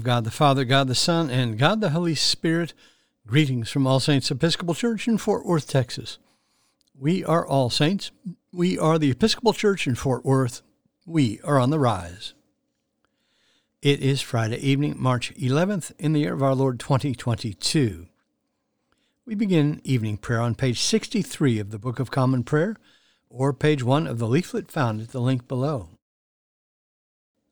of God the Father, God the Son, and God the Holy Spirit, greetings from All Saints Episcopal Church in Fort Worth, Texas. We are All Saints. We are the Episcopal Church in Fort Worth. We are on the rise. It is Friday evening, March 11th, in the year of our Lord 2022. We begin evening prayer on page 63 of the Book of Common Prayer, or page 1 of the leaflet found at the link below.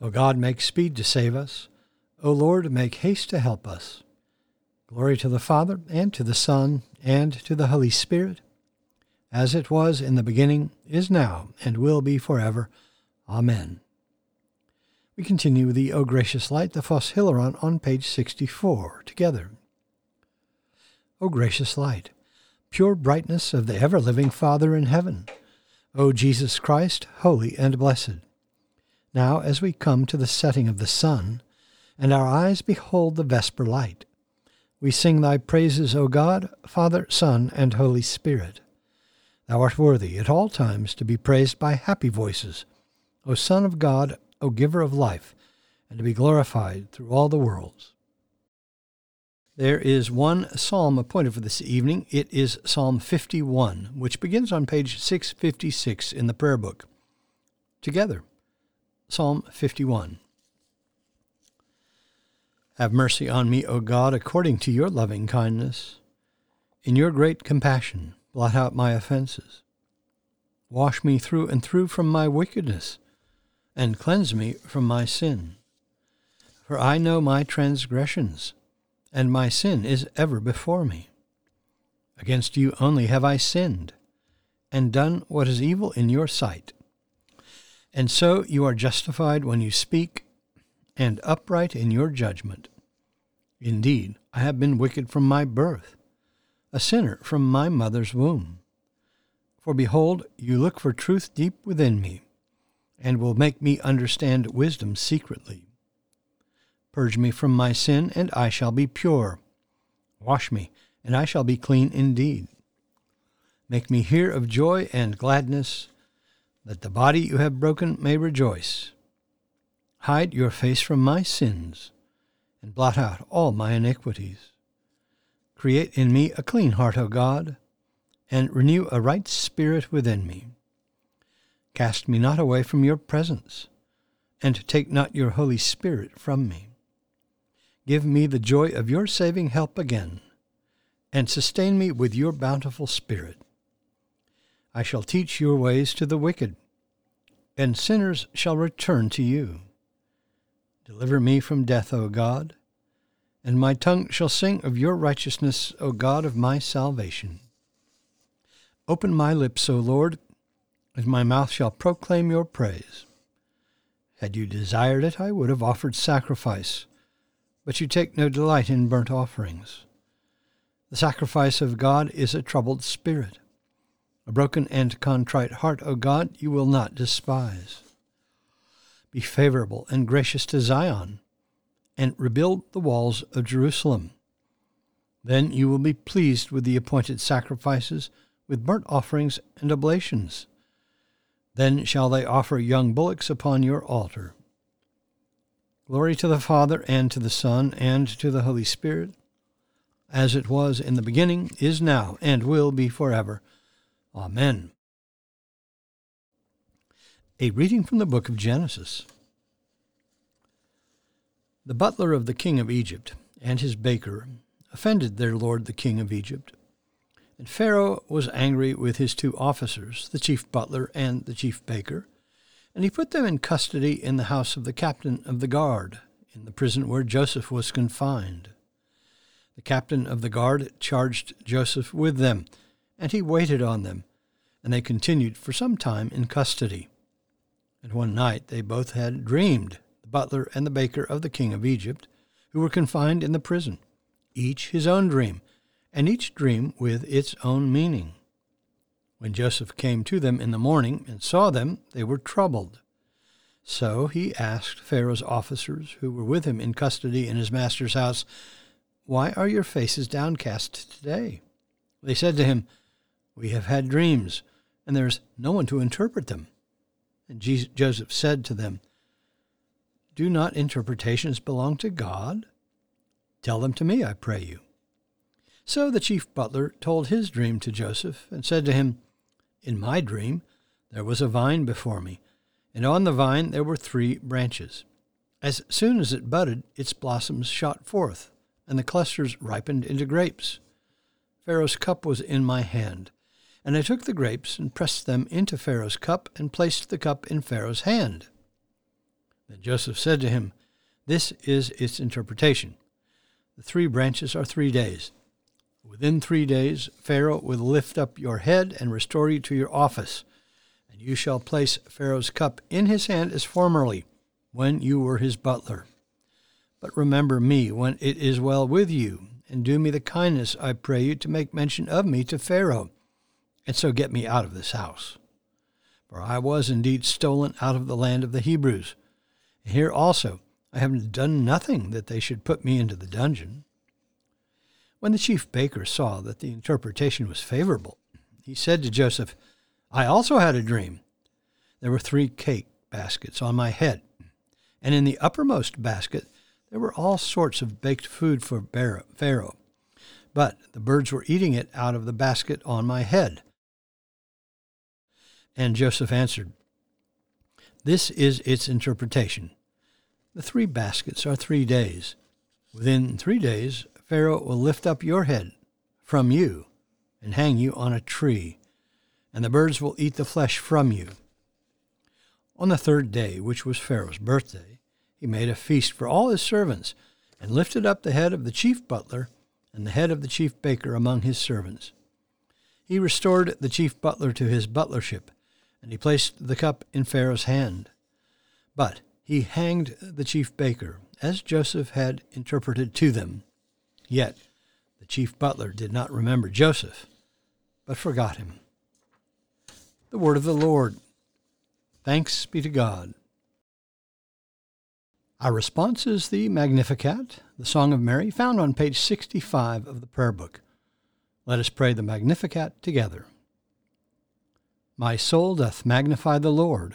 O God, make speed to save us. O Lord, make haste to help us. Glory to the Father, and to the Son, and to the Holy Spirit, as it was in the beginning, is now, and will be forever. Amen. We continue the O Gracious Light, the Phos Hilaron, on page 64, together. O gracious light, pure brightness of the ever living Father in heaven, O Jesus Christ, holy and blessed. Now, as we come to the setting of the sun, and our eyes behold the vesper light, we sing thy praises, O God, Father, Son, and Holy Spirit. Thou art worthy at all times to be praised by happy voices, O Son of God, O Giver of life, and to be glorified through all the worlds. There is one psalm appointed for this evening. It is Psalm 51, which begins on page 656 in the prayer book. Together, Psalm 51. Have mercy on me, O God, according to your loving kindness. In your great compassion, blot out my offenses. Wash me through and through from my wickedness, and cleanse me from my sin. For I know my transgressions and my sin is ever before me. Against you only have I sinned, and done what is evil in your sight. And so you are justified when you speak, and upright in your judgment. Indeed, I have been wicked from my birth, a sinner from my mother's womb. For behold, you look for truth deep within me, and will make me understand wisdom secretly. Purge me from my sin, and I shall be pure. Wash me, and I shall be clean indeed. Make me hear of joy and gladness, that the body you have broken may rejoice. Hide your face from my sins, and blot out all my iniquities. Create in me a clean heart, O God, and renew a right spirit within me. Cast me not away from your presence, and take not your Holy Spirit from me. Give me the joy of your saving help again, and sustain me with your bountiful Spirit. I shall teach your ways to the wicked, and sinners shall return to you. Deliver me from death, O God, and my tongue shall sing of your righteousness, O God of my salvation. Open my lips, O Lord, and my mouth shall proclaim your praise. Had you desired it, I would have offered sacrifice but you take no delight in burnt offerings. The sacrifice of God is a troubled spirit. A broken and contrite heart, O God, you will not despise. Be favorable and gracious to Zion, and rebuild the walls of Jerusalem. Then you will be pleased with the appointed sacrifices, with burnt offerings and oblations. Then shall they offer young bullocks upon your altar. Glory to the Father, and to the Son, and to the Holy Spirit, as it was in the beginning, is now, and will be forever. Amen. A reading from the book of Genesis. The butler of the king of Egypt and his baker offended their lord the king of Egypt. And Pharaoh was angry with his two officers, the chief butler and the chief baker and he put them in custody in the house of the captain of the guard, in the prison where Joseph was confined. The captain of the guard charged Joseph with them, and he waited on them, and they continued for some time in custody. And one night they both had dreamed, the butler and the baker of the king of Egypt, who were confined in the prison, each his own dream, and each dream with its own meaning. When Joseph came to them in the morning and saw them, they were troubled. So he asked Pharaoh's officers, who were with him in custody in his master's house, Why are your faces downcast today? They said to him, We have had dreams, and there is no one to interpret them. And Joseph said to them, do not interpretations belong to God? Tell them to me, I pray you. So the chief butler told his dream to Joseph, and said to him, In my dream there was a vine before me, and on the vine there were three branches. As soon as it budded, its blossoms shot forth, and the clusters ripened into grapes. Pharaoh's cup was in my hand, and I took the grapes and pressed them into Pharaoh's cup, and placed the cup in Pharaoh's hand. Then Joseph said to him, This is its interpretation. The three branches are three days. Within three days, Pharaoh will lift up your head and restore you to your office, and you shall place Pharaoh's cup in his hand as formerly, when you were his butler. But remember me when it is well with you, and do me the kindness, I pray you, to make mention of me to Pharaoh, and so get me out of this house. For I was indeed stolen out of the land of the Hebrews here also I have done nothing that they should put me into the dungeon. When the chief baker saw that the interpretation was favorable, he said to Joseph, I also had a dream. There were three cake baskets on my head, and in the uppermost basket there were all sorts of baked food for Pharaoh. But the birds were eating it out of the basket on my head. And Joseph answered, This is its interpretation. The three baskets are three days. Within three days, Pharaoh will lift up your head from you and hang you on a tree, and the birds will eat the flesh from you. On the third day, which was Pharaoh's birthday, he made a feast for all his servants, and lifted up the head of the chief butler and the head of the chief baker among his servants. He restored the chief butler to his butlership, and he placed the cup in Pharaoh's hand. But he hanged the chief baker, as Joseph had interpreted to them. Yet the chief butler did not remember Joseph, but forgot him. The word of the Lord. Thanks be to God. Our response is the Magnificat, the Song of Mary, found on page 65 of the Prayer Book. Let us pray the Magnificat together. My soul doth magnify the Lord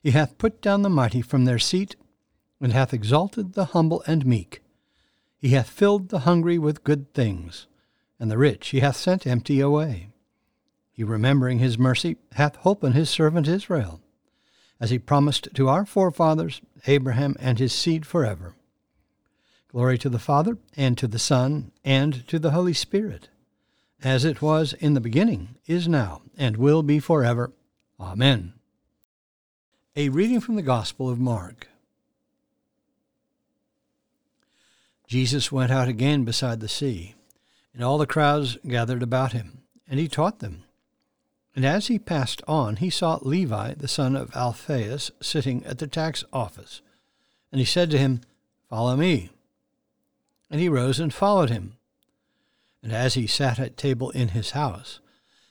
He hath put down the mighty from their seat, and hath exalted the humble and meek. He hath filled the hungry with good things, and the rich he hath sent empty away. He, remembering his mercy, hath holpen his servant Israel, as he promised to our forefathers, Abraham and his seed forever. Glory to the Father, and to the Son, and to the Holy Spirit, as it was in the beginning, is now, and will be forever. Amen. A reading from the Gospel of Mark. Jesus went out again beside the sea, and all the crowds gathered about him, and he taught them. And as he passed on, he saw Levi, the son of Alphaeus, sitting at the tax office. And he said to him, Follow me. And he rose and followed him. And as he sat at table in his house,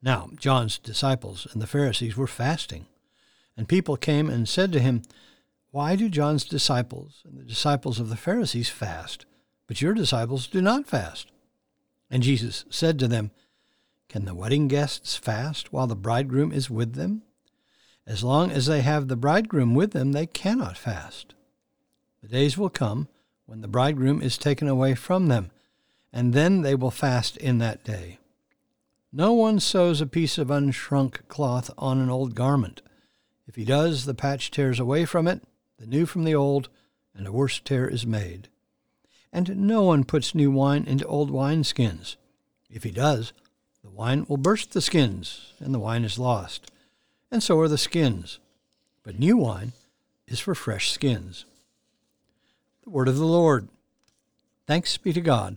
Now John's disciples and the Pharisees were fasting, and people came and said to him, Why do John's disciples and the disciples of the Pharisees fast, but your disciples do not fast? And Jesus said to them, Can the wedding guests fast while the bridegroom is with them? As long as they have the bridegroom with them, they cannot fast. The days will come when the bridegroom is taken away from them, and then they will fast in that day. No one sews a piece of unshrunk cloth on an old garment. If he does, the patch tears away from it, the new from the old, and a worse tear is made. And no one puts new wine into old wineskins. If he does, the wine will burst the skins, and the wine is lost. And so are the skins. But new wine is for fresh skins. The word of the Lord. Thanks be to God.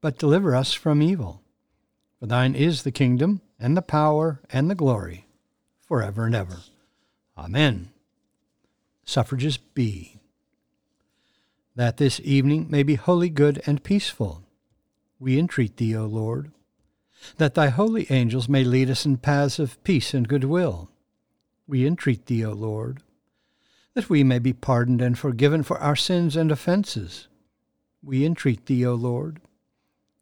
but deliver us from evil. For thine is the kingdom, and the power, and the glory, for ever and ever. Amen. Suffrages B. That this evening may be wholly good and peaceful, we entreat thee, O Lord. That thy holy angels may lead us in paths of peace and goodwill, we entreat thee, O Lord. That we may be pardoned and forgiven for our sins and offences, we entreat thee, O Lord.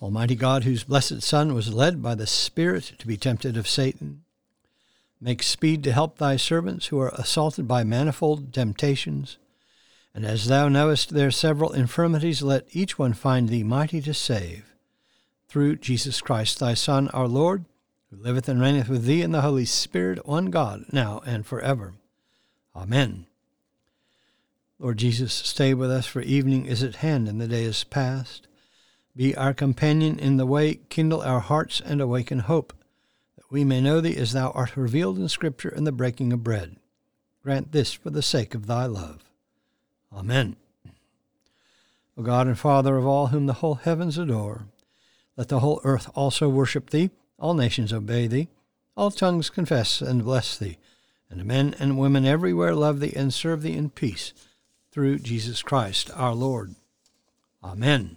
Almighty God, whose blessed Son was led by the Spirit to be tempted of Satan, Make speed to help thy servants who are assaulted by manifold temptations. And as thou knowest their several infirmities, let each one find thee mighty to save. Through Jesus Christ thy Son, our Lord, who liveth and reigneth with thee in the Holy Spirit, one God, now and for ever. Amen. Lord Jesus, stay with us, for evening is at hand and the day is past. Be our companion in the way, kindle our hearts, and awaken hope that we may know thee as thou art revealed in Scripture in the breaking of bread. Grant this for the sake of thy love. Amen. O God and Father of all whom the whole heavens adore, let the whole earth also worship thee, all nations obey thee, all tongues confess and bless thee, and men and women everywhere love thee and serve thee in peace, through Jesus Christ our Lord. Amen.